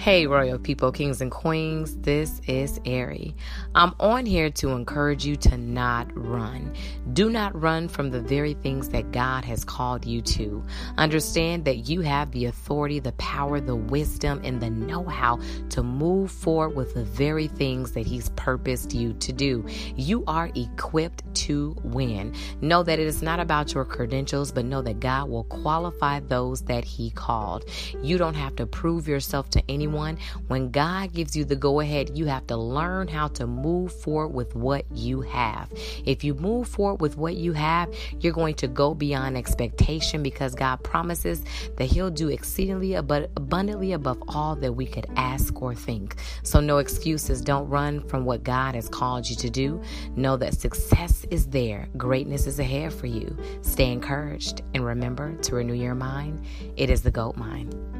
Hey, royal people, kings and queens, this is Ari. I'm on here to encourage you to not run. Do not run from the very things that God has called you to. Understand that you have the authority, the power, the wisdom, and the know how to move forward with the very things that He's purposed you to do. You are equipped to win. Know that it is not about your credentials, but know that God will qualify those that He called. You don't have to prove yourself to anyone anyone, when God gives you the go ahead, you have to learn how to move forward with what you have. If you move forward with what you have, you're going to go beyond expectation because God promises that He'll do exceedingly abundantly above all that we could ask or think. So, no excuses. Don't run from what God has called you to do. Know that success is there, greatness is ahead for you. Stay encouraged and remember to renew your mind. It is the GOAT mind.